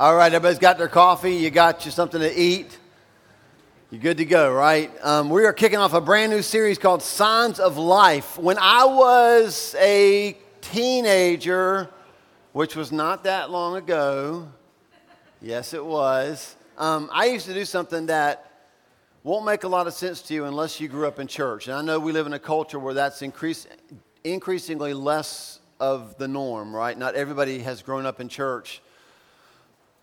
All right, everybody's got their coffee. You got you something to eat. You're good to go, right? Um, we are kicking off a brand new series called Signs of Life. When I was a teenager, which was not that long ago, yes, it was, um, I used to do something that won't make a lot of sense to you unless you grew up in church. And I know we live in a culture where that's increase, increasingly less of the norm, right? Not everybody has grown up in church.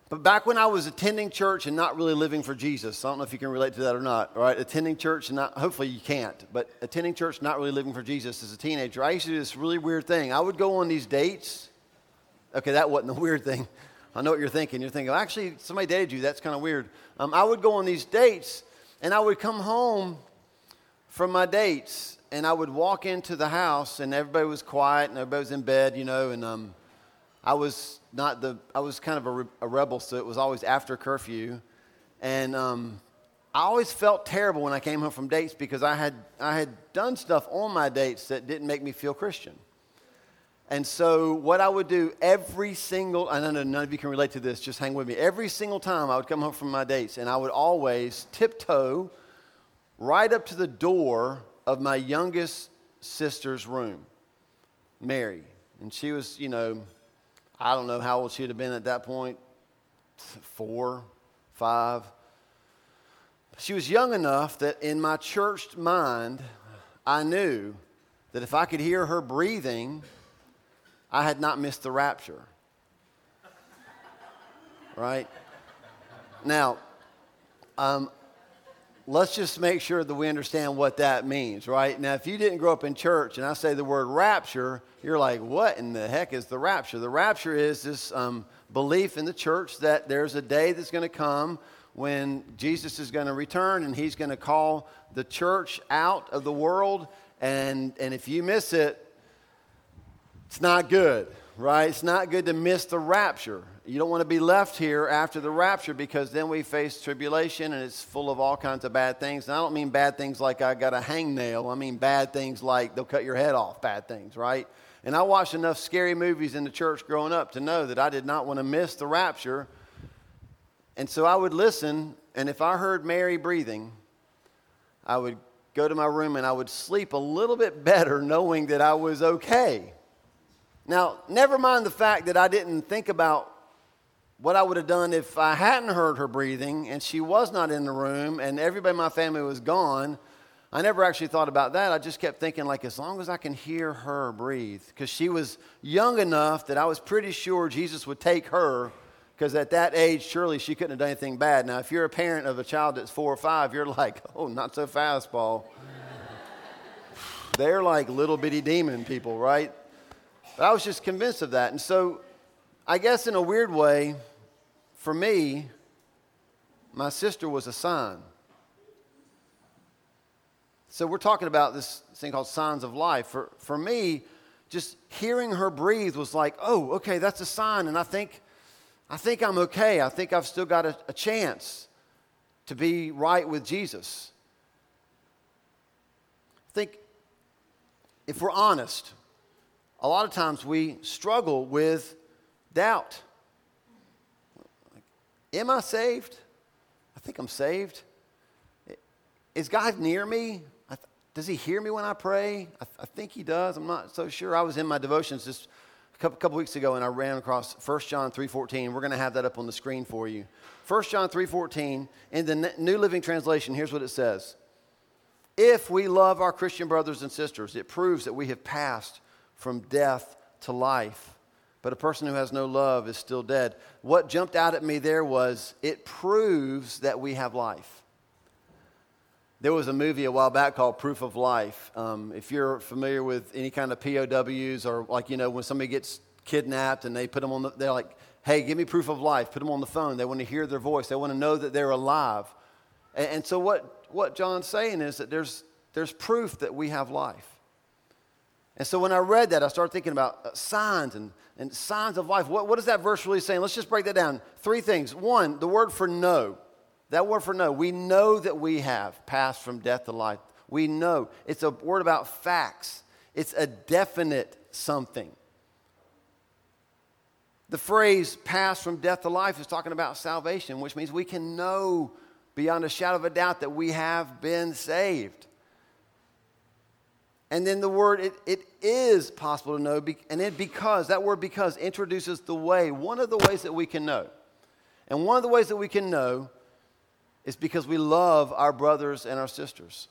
But back when I was attending church and not really living for Jesus, I don't know if you can relate to that or not, right? Attending church and not, hopefully you can't, but attending church, not really living for Jesus as a teenager, I used to do this really weird thing. I would go on these dates. Okay, that wasn't the weird thing. I know what you're thinking. You're thinking, actually, somebody dated you. That's kind of weird. Um, I would go on these dates and I would come home from my dates and I would walk into the house and everybody was quiet and everybody was in bed, you know, and um, I was not the, I was kind of a, re- a rebel, so it was always after curfew. And um, I always felt terrible when I came home from dates because I had, I had done stuff on my dates that didn't make me feel Christian. And so, what I would do every single, I know none of you can relate to this, just hang with me. Every single time I would come home from my dates, and I would always tiptoe right up to the door of my youngest sister's room, Mary. And she was, you know, I don't know how old she'd have been at that point four, five. She was young enough that in my church mind, I knew that if I could hear her breathing, I had not missed the rapture. Right? Now, um, let's just make sure that we understand what that means, right? Now, if you didn't grow up in church and I say the word rapture, you're like, what in the heck is the rapture? The rapture is this um, belief in the church that there's a day that's going to come when Jesus is going to return and he's going to call the church out of the world. And, and if you miss it, it's not good, right? It's not good to miss the rapture. You don't want to be left here after the rapture because then we face tribulation and it's full of all kinds of bad things. And I don't mean bad things like I got a hangnail. I mean bad things like they'll cut your head off, bad things, right? And I watched enough scary movies in the church growing up to know that I did not want to miss the rapture. And so I would listen, and if I heard Mary breathing, I would go to my room and I would sleep a little bit better knowing that I was okay. Now, never mind the fact that I didn't think about what I would have done if I hadn't heard her breathing and she was not in the room and everybody in my family was gone. I never actually thought about that. I just kept thinking, like, as long as I can hear her breathe, because she was young enough that I was pretty sure Jesus would take her, because at that age, surely she couldn't have done anything bad. Now, if you're a parent of a child that's four or five, you're like, oh, not so fast, Paul. They're like little bitty demon people, right? But I was just convinced of that. And so I guess in a weird way, for me, my sister was a sign. So we're talking about this thing called signs of life. For, for me, just hearing her breathe was like, oh, okay, that's a sign. And I think, I think I'm okay. I think I've still got a, a chance to be right with Jesus. I think if we're honest, a lot of times we struggle with doubt. Am I saved? I think I'm saved. Is God near me? Does He hear me when I pray? I, th- I, think He does. I'm not so sure. I was in my devotions just a couple, couple weeks ago and I ran across 1 John 3.14. We're going to have that up on the screen for you. 1 John 3.14, in the New Living Translation, here's what it says. If we love our Christian brothers and sisters, it proves that we have passed from death to life. But a person who has no love is still dead. What jumped out at me there was it proves that we have life. There was a movie a while back called Proof of Life. Um, if you're familiar with any kind of POWs or like, you know, when somebody gets kidnapped and they put them on the, they're like, hey, give me proof of life. Put them on the phone. They want to hear their voice. They want to know that they're alive. And, and so what, what John's saying is that there's, there's proof that we have life. And so when I read that, I started thinking about uh, signs and, and signs of life. What, what is that verse really saying? Let's just break that down. Three things. One, the word for know. That word for know. We know that we have passed from death to life. We know. It's a word about facts, it's a definite something. The phrase pass from death to life is talking about salvation, which means we can know beyond a shadow of a doubt that we have been saved. And then the word, it, it is possible to know, and then because, that word because introduces the way, one of the ways that we can know. And one of the ways that we can know is because we love our brothers and our sisters.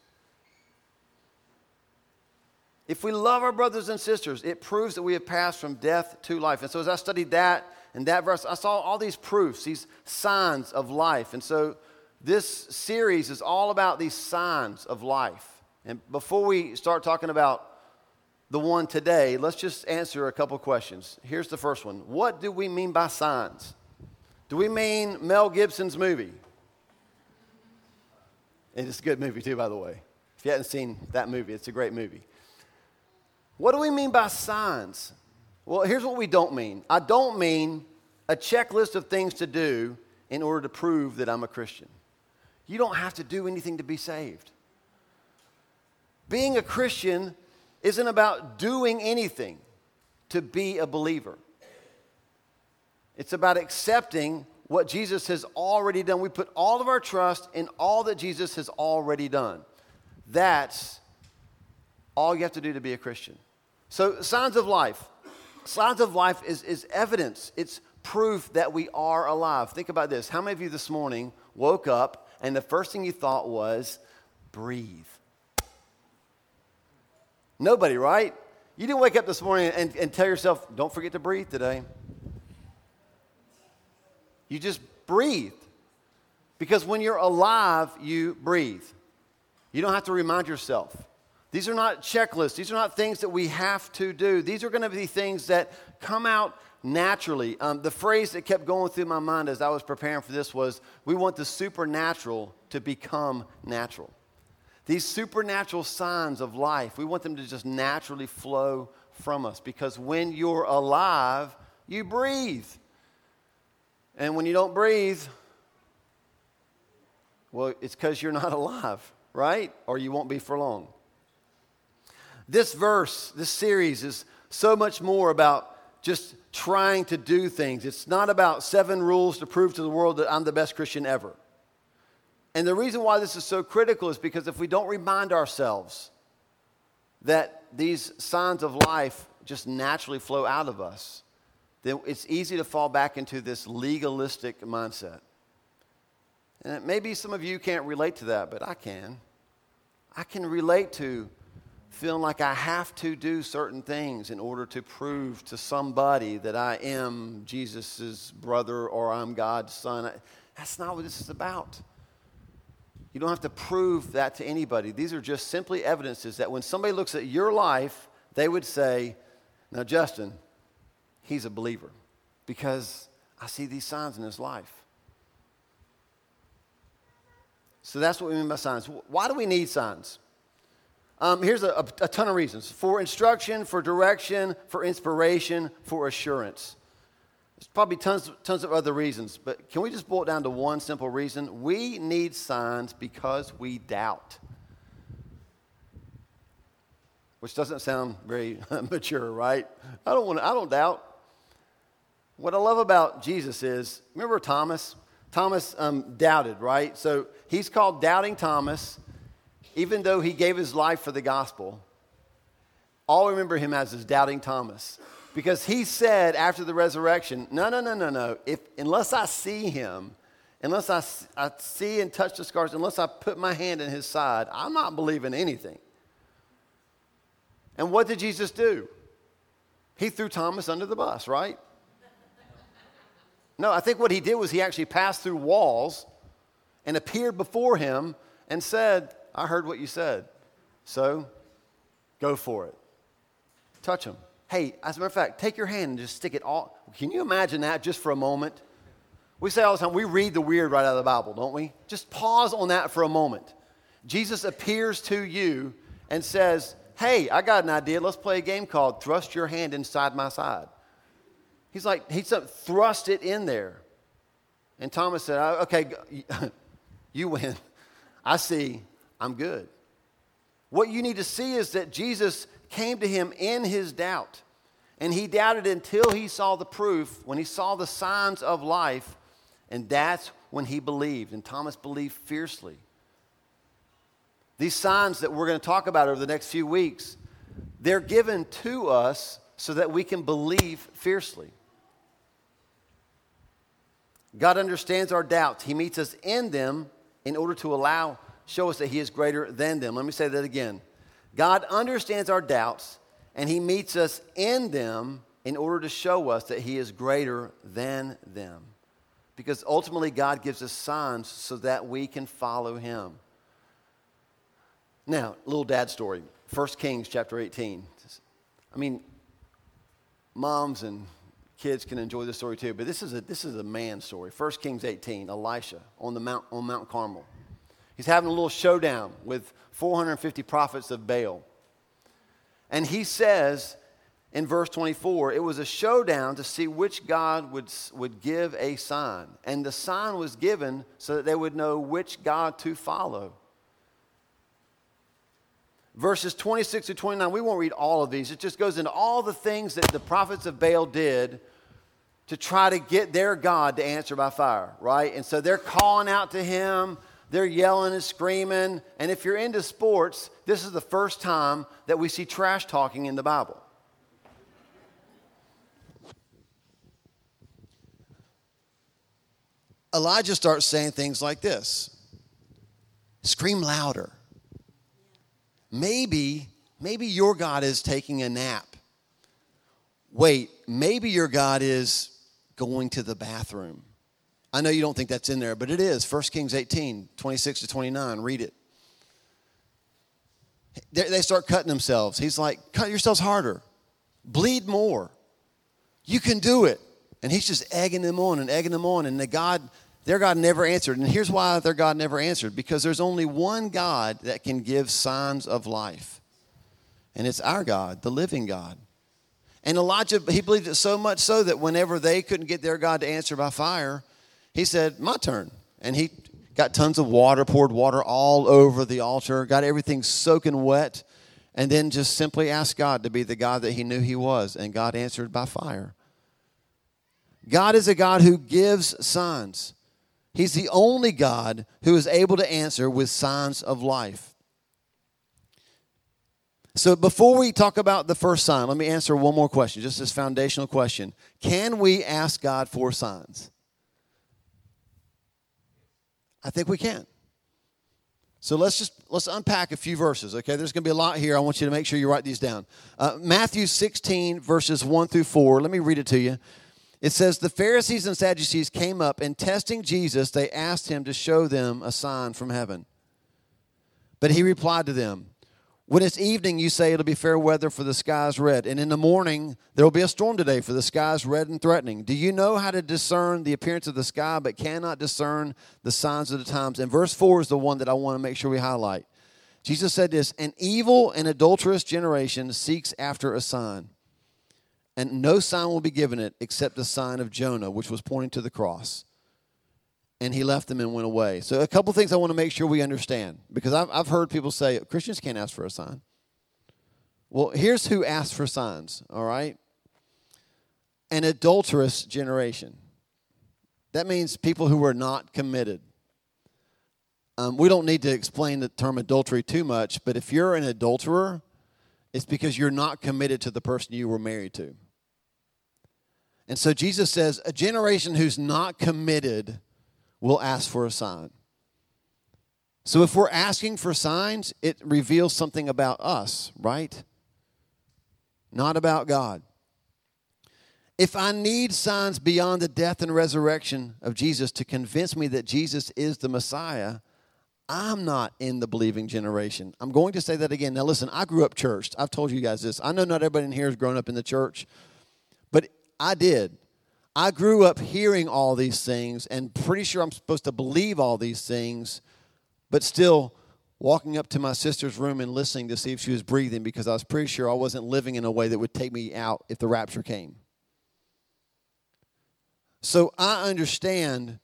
If we love our brothers and sisters, it proves that we have passed from death to life. And so as I studied that and that verse, I saw all these proofs, these signs of life. And so this series is all about these signs of life. And before we start talking about the one today, let's just answer a couple questions. Here's the first one What do we mean by signs? Do we mean Mel Gibson's movie? And it's a good movie, too, by the way. If you haven't seen that movie, it's a great movie. What do we mean by signs? Well, here's what we don't mean I don't mean a checklist of things to do in order to prove that I'm a Christian. You don't have to do anything to be saved. Being a Christian isn't about doing anything to be a believer. It's about accepting what Jesus has already done. We put all of our trust in all that Jesus has already done. That's all you have to do to be a Christian. So, signs of life. Signs of life is, is evidence, it's proof that we are alive. Think about this. How many of you this morning woke up and the first thing you thought was, breathe? Nobody, right? You didn't wake up this morning and, and tell yourself, don't forget to breathe today. You just breathe. Because when you're alive, you breathe. You don't have to remind yourself. These are not checklists. These are not things that we have to do. These are going to be things that come out naturally. Um, the phrase that kept going through my mind as I was preparing for this was we want the supernatural to become natural. These supernatural signs of life, we want them to just naturally flow from us because when you're alive, you breathe. And when you don't breathe, well, it's because you're not alive, right? Or you won't be for long. This verse, this series is so much more about just trying to do things. It's not about seven rules to prove to the world that I'm the best Christian ever. And the reason why this is so critical is because if we don't remind ourselves that these signs of life just naturally flow out of us, then it's easy to fall back into this legalistic mindset. And maybe some of you can't relate to that, but I can. I can relate to feeling like I have to do certain things in order to prove to somebody that I am Jesus' brother or I'm God's son. That's not what this is about. You don't have to prove that to anybody. These are just simply evidences that when somebody looks at your life, they would say, Now, Justin, he's a believer because I see these signs in his life. So that's what we mean by signs. Why do we need signs? Um, here's a, a, a ton of reasons for instruction, for direction, for inspiration, for assurance. There's probably tons, tons of other reasons, but can we just boil it down to one simple reason? We need signs because we doubt. Which doesn't sound very mature, right? I don't want I don't doubt. What I love about Jesus is, remember Thomas? Thomas um, doubted, right? So he's called Doubting Thomas, even though he gave his life for the gospel. All remember him as is Doubting Thomas. Because he said after the resurrection, no, no, no, no, no. If, unless I see him, unless I, I see and touch the scars, unless I put my hand in his side, I'm not believing anything. And what did Jesus do? He threw Thomas under the bus, right? No, I think what he did was he actually passed through walls and appeared before him and said, I heard what you said. So go for it. Touch him. Hey, as a matter of fact, take your hand and just stick it all. Can you imagine that just for a moment? We say all the time, we read the weird right out of the Bible, don't we? Just pause on that for a moment. Jesus appears to you and says, Hey, I got an idea. Let's play a game called Thrust Your Hand Inside My Side. He's like, He's thrust it in there. And Thomas said, Okay, you win. I see, I'm good. What you need to see is that Jesus came to him in his doubt. And he doubted until he saw the proof, when he saw the signs of life, and that's when he believed. And Thomas believed fiercely. These signs that we're going to talk about over the next few weeks, they're given to us so that we can believe fiercely. God understands our doubts. He meets us in them in order to allow, show us that He is greater than them. Let me say that again. God understands our doubts, and He meets us in them in order to show us that He is greater than them. Because ultimately, God gives us signs so that we can follow Him. Now, little dad story 1 Kings chapter 18. I mean, moms and kids can enjoy this story too, but this is a, this is a man story. 1 Kings 18, Elisha on, the Mount, on Mount Carmel. He's having a little showdown with 450 prophets of Baal. And he says in verse 24, it was a showdown to see which God would, would give a sign. And the sign was given so that they would know which God to follow verses 26 to 29. We won't read all of these. It just goes into all the things that the prophets of Baal did to try to get their God to answer by fire, right? And so they're calling out to him, they're yelling and screaming. And if you're into sports, this is the first time that we see trash talking in the Bible. Elijah starts saying things like this Scream louder. Maybe, maybe your God is taking a nap. Wait, maybe your God is going to the bathroom. I know you don't think that's in there, but it is. 1 Kings 18, 26 to 29. Read it. They start cutting themselves. He's like, cut yourselves harder, bleed more. You can do it. And he's just egging them on and egging them on. And the God their God never answered. And here's why their God never answered because there's only one God that can give signs of life. And it's our God, the living God. And Elijah, he believed it so much so that whenever they couldn't get their God to answer by fire, he said, My turn. And he got tons of water, poured water all over the altar, got everything soaking wet, and then just simply asked God to be the God that he knew he was. And God answered by fire. God is a God who gives signs. He's the only God who is able to answer with signs of life. So, before we talk about the first sign, let me answer one more question, just this foundational question. Can we ask God for signs? I think we can. So let's just let's unpack a few verses. Okay, there's going to be a lot here. I want you to make sure you write these down. Uh, Matthew 16 verses 1 through 4. Let me read it to you. It says, The Pharisees and Sadducees came up, and testing Jesus, they asked him to show them a sign from heaven. But he replied to them, When it's evening, you say it'll be fair weather, for the sky's red. And in the morning, there will be a storm today, for the sky's red and threatening. Do you know how to discern the appearance of the sky, but cannot discern the signs of the times? And verse 4 is the one that I want to make sure we highlight. Jesus said this An evil and adulterous generation seeks after a sign and no sign will be given it except the sign of Jonah, which was pointing to the cross. And he left them and went away. So, a couple things I want to make sure we understand because I've, I've heard people say Christians can't ask for a sign. Well, here's who asked for signs, all right? An adulterous generation. That means people who were not committed. Um, we don't need to explain the term adultery too much, but if you're an adulterer, it's because you're not committed to the person you were married to. And so Jesus says, a generation who's not committed will ask for a sign. So if we're asking for signs, it reveals something about us, right? Not about God. If I need signs beyond the death and resurrection of Jesus to convince me that Jesus is the Messiah, I'm not in the believing generation. I'm going to say that again. Now, listen, I grew up churched. I've told you guys this. I know not everybody in here has grown up in the church, but I did. I grew up hearing all these things and pretty sure I'm supposed to believe all these things, but still walking up to my sister's room and listening to see if she was breathing because I was pretty sure I wasn't living in a way that would take me out if the rapture came. So I understand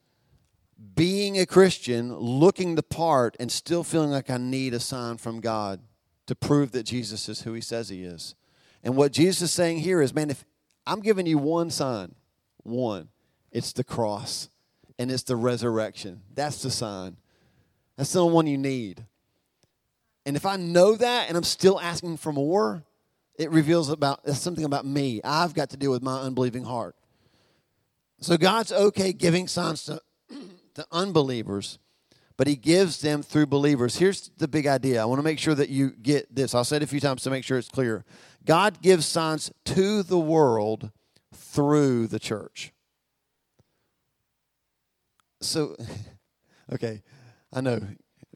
being a Christian, looking the part, and still feeling like I need a sign from God to prove that Jesus is who he says he is. And what Jesus is saying here is, man, if I'm giving you one sign, one, it's the cross and it's the resurrection. That's the sign. That's the one you need. And if I know that and I'm still asking for more, it reveals about something about me. I've got to deal with my unbelieving heart. So God's okay giving signs to, to unbelievers, but He gives them through believers. Here's the big idea. I want to make sure that you get this. I'll say it a few times to make sure it's clear. God gives signs to the world through the church. So, okay, I know.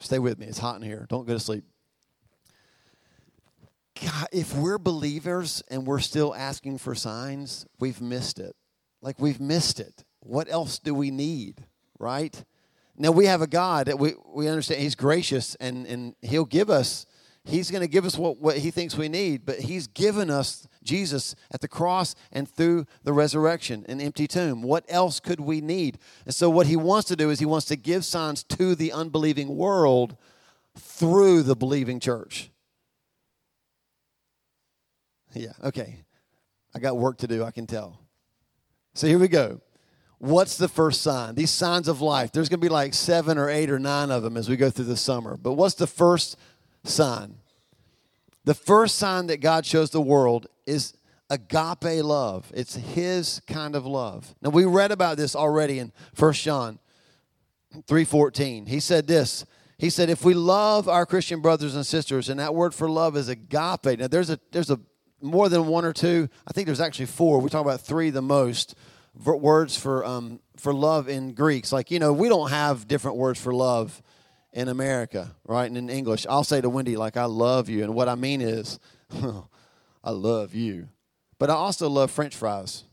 Stay with me. It's hot in here. Don't go to sleep. God, if we're believers and we're still asking for signs, we've missed it. Like we've missed it. What else do we need, right? Now we have a God that we, we understand He's gracious and, and He'll give us, He's going to give us what, what He thinks we need, but He's given us Jesus at the cross and through the resurrection, an empty tomb. What else could we need? And so what He wants to do is He wants to give signs to the unbelieving world through the believing church. Yeah, okay. I got work to do, I can tell. So here we go. What's the first sign? These signs of life. There's going to be like seven or eight or nine of them as we go through the summer. But what's the first sign? The first sign that God shows the world is agape love. It's his kind of love. Now we read about this already in 1 John 3:14. He said this. He said if we love our Christian brothers and sisters and that word for love is agape. Now there's a there's a more than one or two. I think there's actually four. We talk about three the most words for um, for love in Greeks. Like you know, we don't have different words for love in America, right? And in English, I'll say to Wendy like, "I love you," and what I mean is, I love you. But I also love French fries,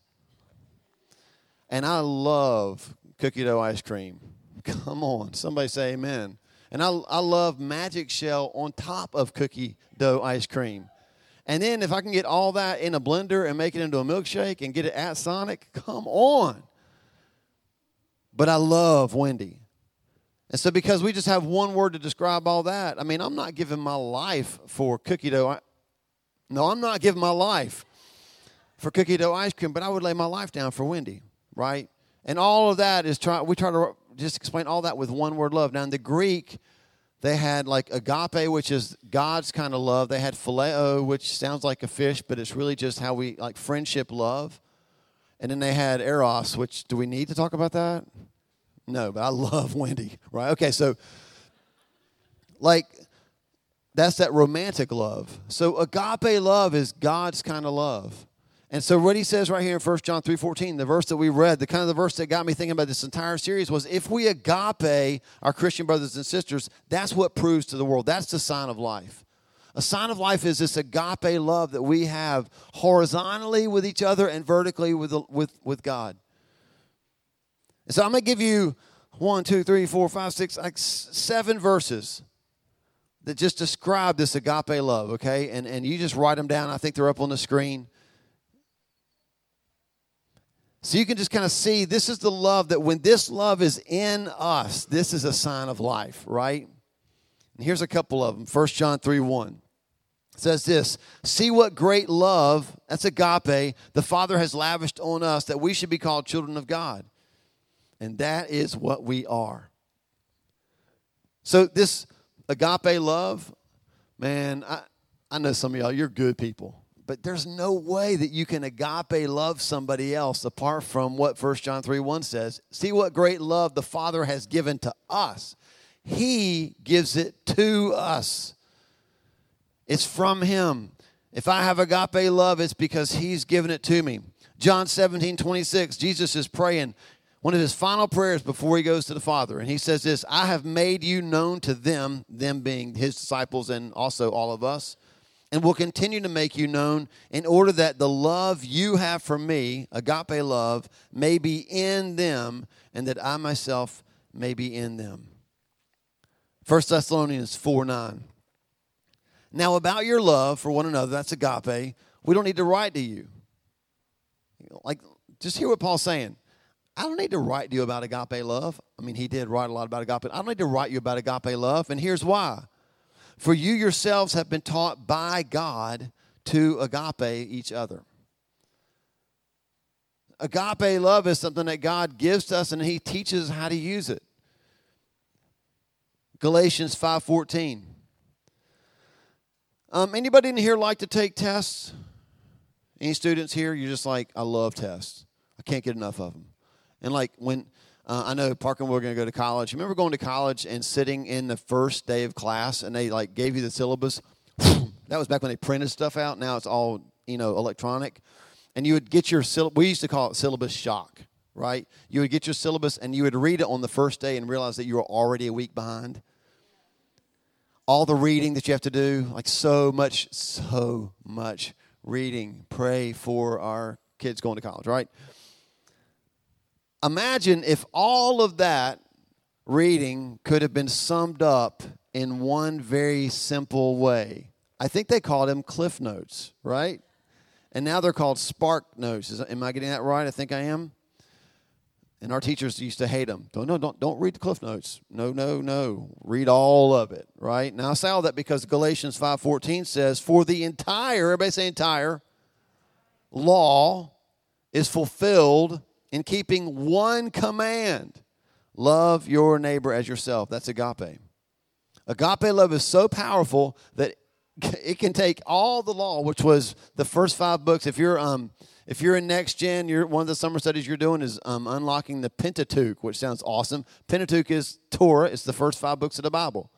and I love cookie dough ice cream. Come on, somebody say Amen. And I I love magic shell on top of cookie dough ice cream. And then if I can get all that in a blender and make it into a milkshake and get it at Sonic, come on. But I love Wendy. And so because we just have one word to describe all that, I mean, I'm not giving my life for cookie dough. No, I'm not giving my life for cookie dough ice cream, but I would lay my life down for Wendy, right? And all of that is try we try to just explain all that with one word love. Now in the Greek, they had like agape, which is God's kind of love. They had phileo, which sounds like a fish, but it's really just how we like friendship love. And then they had eros, which do we need to talk about that? No, but I love Wendy, right? Okay, so like that's that romantic love. So agape love is God's kind of love. And so what he says right here in 1 John 3:14, the verse that we read, the kind of the verse that got me thinking about this entire series was if we agape our Christian brothers and sisters, that's what proves to the world. That's the sign of life. A sign of life is this agape love that we have horizontally with each other and vertically with, with, with God. And so I'm going to give you one, two, three, four, five, six, like seven verses that just describe this agape love, okay? And, and you just write them down. I think they're up on the screen. So you can just kind of see this is the love that when this love is in us, this is a sign of life, right? And here's a couple of them. 1 John 3 1 says this See what great love, that's agape, the Father has lavished on us that we should be called children of God. And that is what we are. So, this agape love, man, I, I know some of y'all, you're good people but there's no way that you can agape love somebody else apart from what 1 John 3 1 says. See what great love the Father has given to us. He gives it to us. It's from Him. If I have agape love, it's because He's given it to me. John 17 26, Jesus is praying one of his final prayers before he goes to the Father. And he says this I have made you known to them, them being his disciples and also all of us and will continue to make you known in order that the love you have for me, agape love, may be in them and that I myself may be in them. 1 Thessalonians 4 9. Now, about your love for one another, that's agape, we don't need to write to you. Like, just hear what Paul's saying. I don't need to write to you about agape love. I mean, he did write a lot about agape. I don't need to write you about agape love, and here's why. For you yourselves have been taught by God to agape each other. Agape love is something that God gives to us and he teaches how to use it. Galatians 5:14. Um, anybody in here like to take tests? Any students here? You're just like, I love tests. I can't get enough of them. And like when uh, I know Parker and we're going to go to college. You remember going to college and sitting in the first day of class and they like gave you the syllabus? that was back when they printed stuff out. Now it's all, you know, electronic. And you would get your syllabus, we used to call it syllabus shock, right? You would get your syllabus and you would read it on the first day and realize that you were already a week behind. All the reading that you have to do, like so much, so much reading. Pray for our kids going to college, right? Imagine if all of that reading could have been summed up in one very simple way. I think they called them cliff notes, right? And now they're called spark notes. Is, am I getting that right? I think I am. And our teachers used to hate them. Don't no, don't don't read the cliff notes. No, no, no. Read all of it, right? Now I say all that because Galatians 5:14 says, For the entire, everybody say entire, law is fulfilled in keeping one command. Love your neighbor as yourself. That's agape. Agape love is so powerful that it can take all the law, which was the first five books. If you're um, if you're in next gen, you're one of the summer studies you're doing is um, unlocking the Pentateuch, which sounds awesome. Pentateuch is Torah; it's the first five books of the Bible,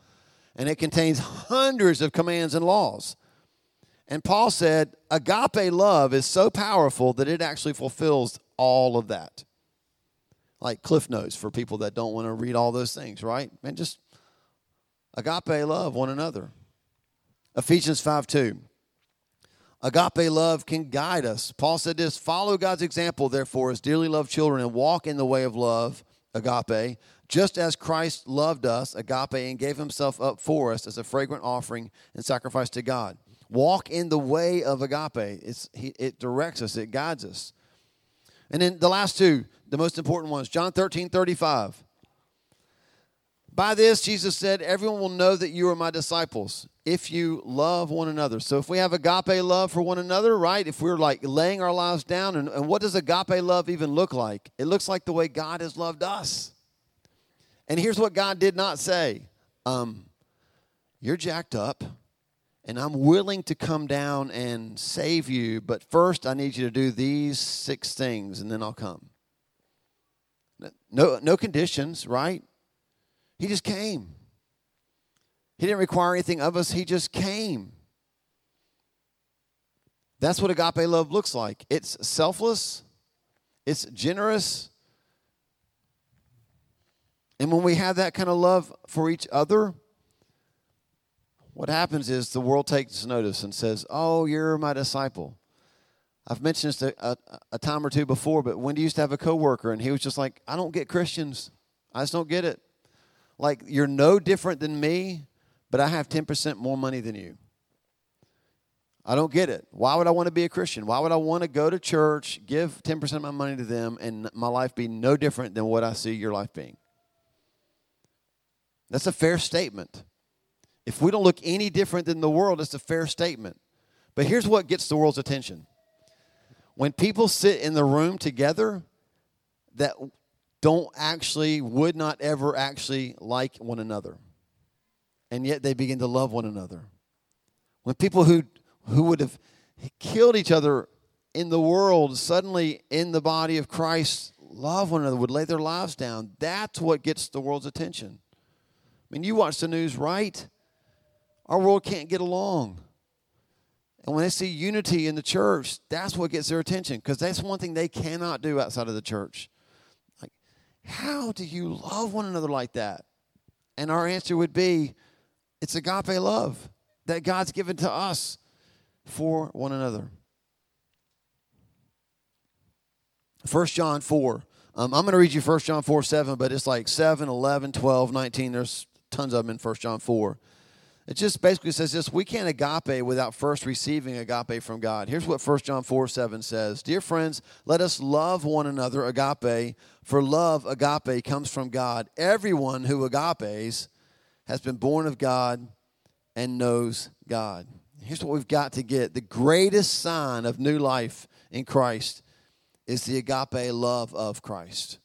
and it contains hundreds of commands and laws. And Paul said, agape love is so powerful that it actually fulfills all of that. Like cliff notes for people that don't want to read all those things, right? And just agape love one another. Ephesians 5 2. Agape love can guide us. Paul said this Follow God's example, therefore, as dearly loved children, and walk in the way of love, agape, just as Christ loved us, agape, and gave himself up for us as a fragrant offering and sacrifice to God. Walk in the way of agape. It's, it directs us, it guides us. And then the last two, the most important ones John 13 35. By this, Jesus said, Everyone will know that you are my disciples if you love one another. So, if we have agape love for one another, right? If we're like laying our lives down, and, and what does agape love even look like? It looks like the way God has loved us. And here's what God did not say um, You're jacked up, and I'm willing to come down and save you, but first I need you to do these six things, and then I'll come. No, no conditions, right? He just came. He didn't require anything of us, He just came. That's what agape love looks like it's selfless, it's generous. And when we have that kind of love for each other, what happens is the world takes notice and says, Oh, you're my disciple. I've mentioned this a, a, a, time or two before, but Wendy used to have a coworker, and he was just like, I don't get Christians. I just don't get it. Like, you're no different than me, but I have 10% more money than you. I don't get it. Why would I want to be a Christian? Why would I want to go to church, give 10% of my money to them, and my life be no different than what I see your life being? That's a fair statement. If we don't look any different than the world, it's a fair statement. But here's what gets the world's attention when people sit in the room together that don't actually, would not ever actually like one another. And yet they begin to love one another. When people who, who would have killed each other in the world suddenly in the body of Christ love one another, would lay their lives down, that's what gets the world's attention. I mean, you watch the news, right? Our world can't get along. And when they see unity in the church, that's what gets their attention because that's one thing they cannot do outside of the church. Like, how do you love one another like that? And our answer would be it's agape love that God's given to us for one another. 1 John 4. Um, I'm going to read you 1 John 4 7, but it's like 7, 11, 12, 19. There's tons of them in 1 John 4. It just basically says this we can't agape without first receiving agape from God. Here's what 1 John 4 7 says Dear friends, let us love one another agape, for love agape comes from God. Everyone who agapes has been born of God and knows God. Here's what we've got to get the greatest sign of new life in Christ is the agape love of Christ.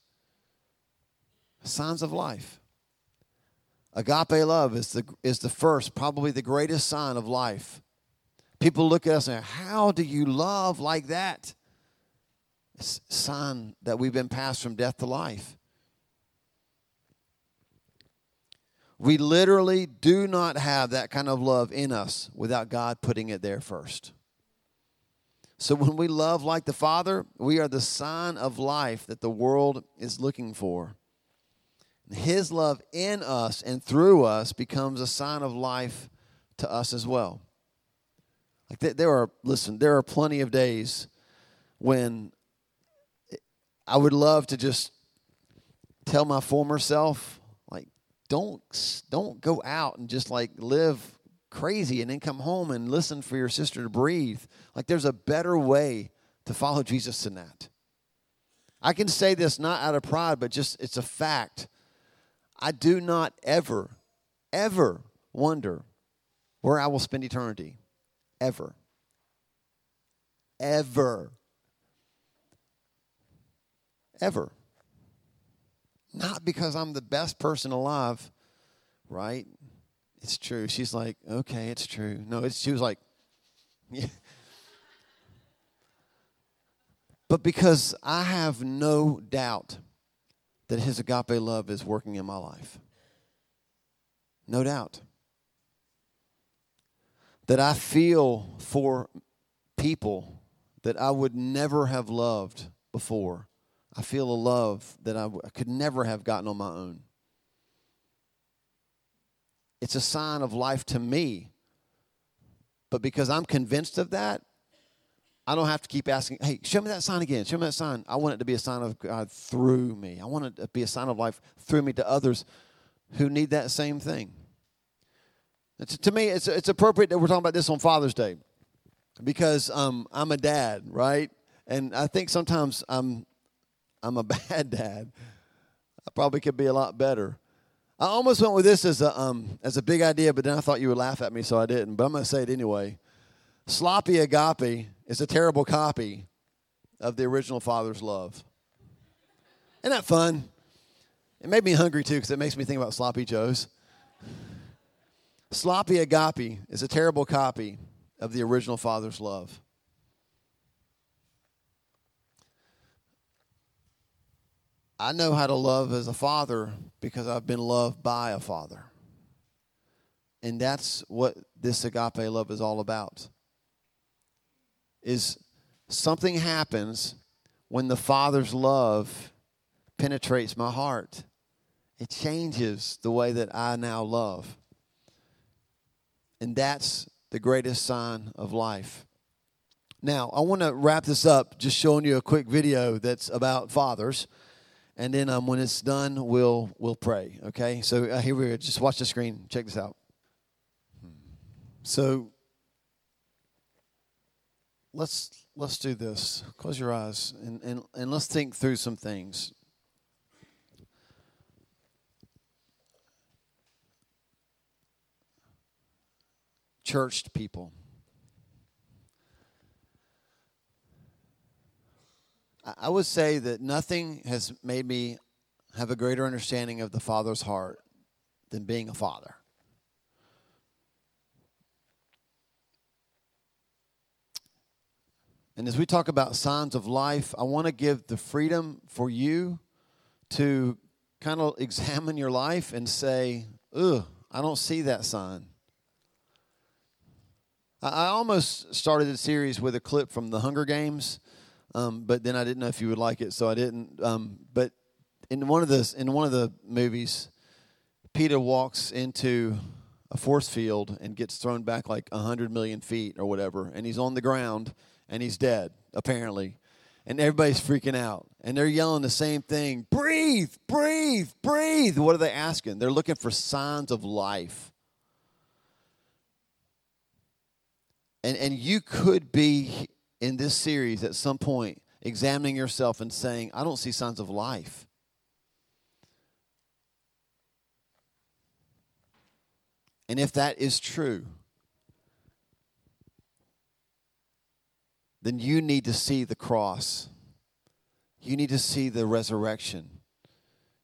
Signs of life. Agape love is the, is the first, probably the greatest sign of life. People look at us and How do you love like that? It's a sign that we've been passed from death to life. We literally do not have that kind of love in us without God putting it there first. So when we love like the Father, we are the sign of life that the world is looking for. His love in us and through us becomes a sign of life to us as well. Like there are, listen, there are plenty of days when I would love to just tell my former self, like, don't don't go out and just like live crazy and then come home and listen for your sister to breathe. Like there's a better way to follow Jesus than that. I can say this not out of pride, but just it's a fact. I do not ever, ever wonder where I will spend eternity. Ever. Ever. Ever. Not because I'm the best person alive, right? It's true. She's like, okay, it's true. No, it's, she was like, yeah. But because I have no doubt that his agape love is working in my life. No doubt. That I feel for people that I would never have loved before I feel a love that I could never have gotten on my own. It's a sign of life to me. But because I'm convinced of that, I don't have to keep asking, hey, show me that sign again. Show me that sign. I want it to be a sign of God through me. I want it to be a sign of life through me to others who need that same thing. It's, to me, it's, it's appropriate that we're talking about this on Father's Day because um, I'm a dad, right? And I think sometimes I'm I'm a bad dad. I probably could be a lot better. I almost went with this as a um, as a big idea, but then I thought you would laugh at me, so I didn't. But I'm going to say it anyway. Sloppy agape is a terrible copy of the original Father's love. Isn't that fun? It made me hungry too because it makes me think about sloppy joes. Sloppy agape is a terrible copy of the original Father's love. I know how to love as a father because I've been loved by a father. And that's what this agape love is all about. Is something happens when the father's love penetrates my heart. It changes the way that I now love. And that's the greatest sign of life. Now, I want to wrap this up just showing you a quick video that's about fathers and then um, when it's done, we'll we'll pray. Okay, so uh, here we are. Just watch the screen. Check this out. So let's let's do this. Close your eyes and, and, and let's think through some things. Churched people. I would say that nothing has made me have a greater understanding of the Father's heart than being a father. And as we talk about signs of life, I want to give the freedom for you to kind of examine your life and say, ugh, I don't see that sign. I almost started the series with a clip from the Hunger Games um, but then I didn't know if you would like it, so I didn't. Um, but in one of the in one of the movies, Peeta walks into a force field and gets thrown back like hundred million feet or whatever, and he's on the ground and he's dead apparently, and everybody's freaking out and they're yelling the same thing: "Breathe, breathe, breathe!" What are they asking? They're looking for signs of life. And and you could be in this series at some point examining yourself and saying, I don't see signs of life. And if that is true, then you need to see the cross. You need to see the resurrection.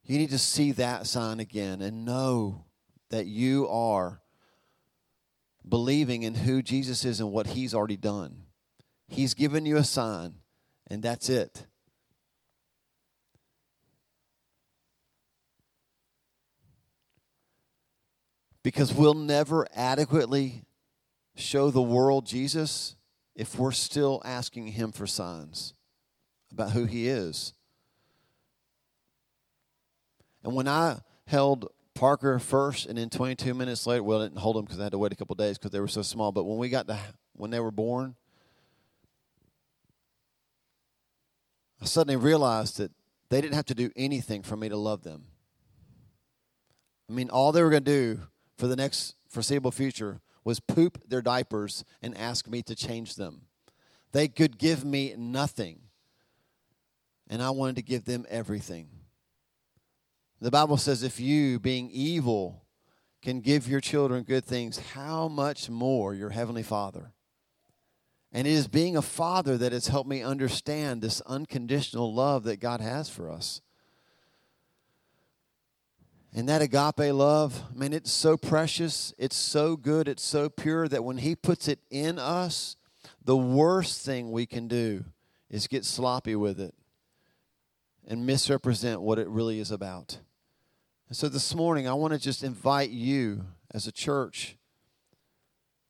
You need to see that sign again and know that you are believing in who Jesus is and what he's already done. He's given you a sign, and that's it. Because we'll never adequately show the world Jesus if we're still asking him for signs about who he is. And when I held Parker first, and then 22 minutes later, well, I didn't hold them because I had to wait a couple days because they were so small. But when we got to when they were born, I suddenly realized that they didn't have to do anything for me to love them. I mean, all they were going to do for the next foreseeable future was poop their diapers and ask me to change them. They could give me nothing, and I wanted to give them everything. The Bible says, if you, being evil, can give your children good things, how much more your Heavenly Father? And it is being a father that has helped me understand this unconditional love that God has for us. And that agape love, I mean, it's so precious, it's so good, it's so pure that when He puts it in us, the worst thing we can do is get sloppy with it and misrepresent what it really is about. And so this morning, I want to just invite you as a church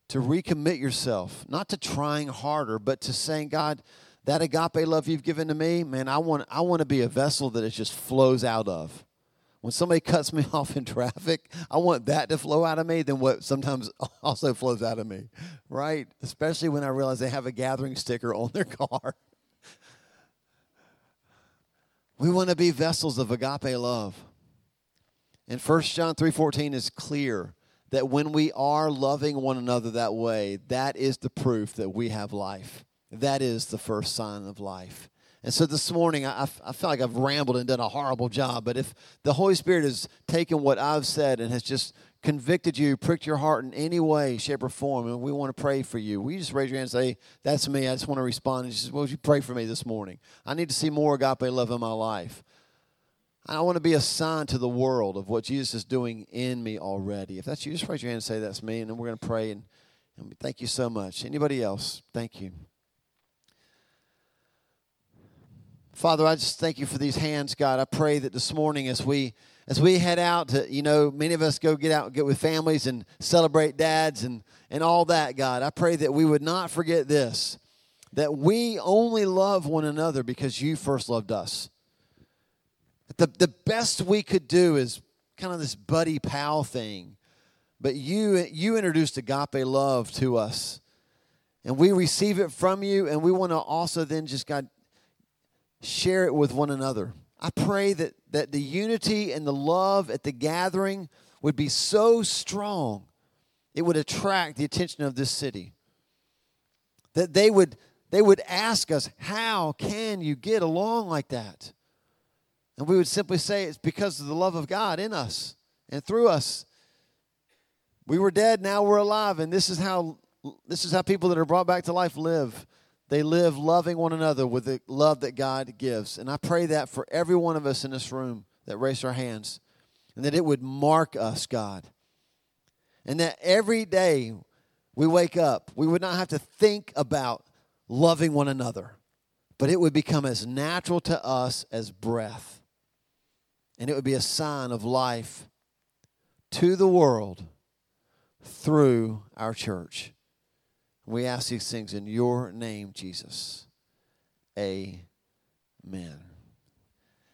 to recommit yourself, not to trying harder, but to saying, God, that agape love you've given to me, man, I want, I want to be a vessel that it just flows out of. When somebody cuts me off in traffic, I want that to flow out of me than what sometimes also flows out of me, right? Especially when I realize they have a gathering sticker on their car. We want to be vessels of agape love. And 1 John 3:14 is clear that when we are loving one another that way, that is the proof that we have life. That is the first sign of life. And so this morning, I, I feel like I've rambled and done a horrible job. But if the Holy Spirit has taken what I've said and has just convicted you, pricked your heart in any way, shape, or form, and we want to pray for you, you just raise your hand and say, That's me. I just want to respond. And she just, Would you pray for me this morning? I need to see more agape love in my life. I want to be a sign to the world of what Jesus is doing in me already. If that's you, just raise your hand and say that's me, and then we're going to pray and, and thank you so much. Anybody else? Thank you. Father, I just thank you for these hands, God. I pray that this morning as we as we head out to, you know, many of us go get out and get with families and celebrate dads and and all that, God. I pray that we would not forget this. That we only love one another because you first loved us. The, the best we could do is kind of this buddy pal thing. But you, you introduced agape love to us. And we receive it from you, and we want to also then just, God, share it with one another. I pray that, that the unity and the love at the gathering would be so strong, it would attract the attention of this city. That they would, they would ask us, How can you get along like that? And we would simply say it's because of the love of God in us and through us. We were dead, now we're alive, and this is how this is how people that are brought back to life live. They live loving one another with the love that God gives. And I pray that for every one of us in this room that raise our hands, and that it would mark us, God. And that every day we wake up, we would not have to think about loving one another, but it would become as natural to us as breath and it would be a sign of life to the world through our church. We ask these things in your name, Jesus. Amen.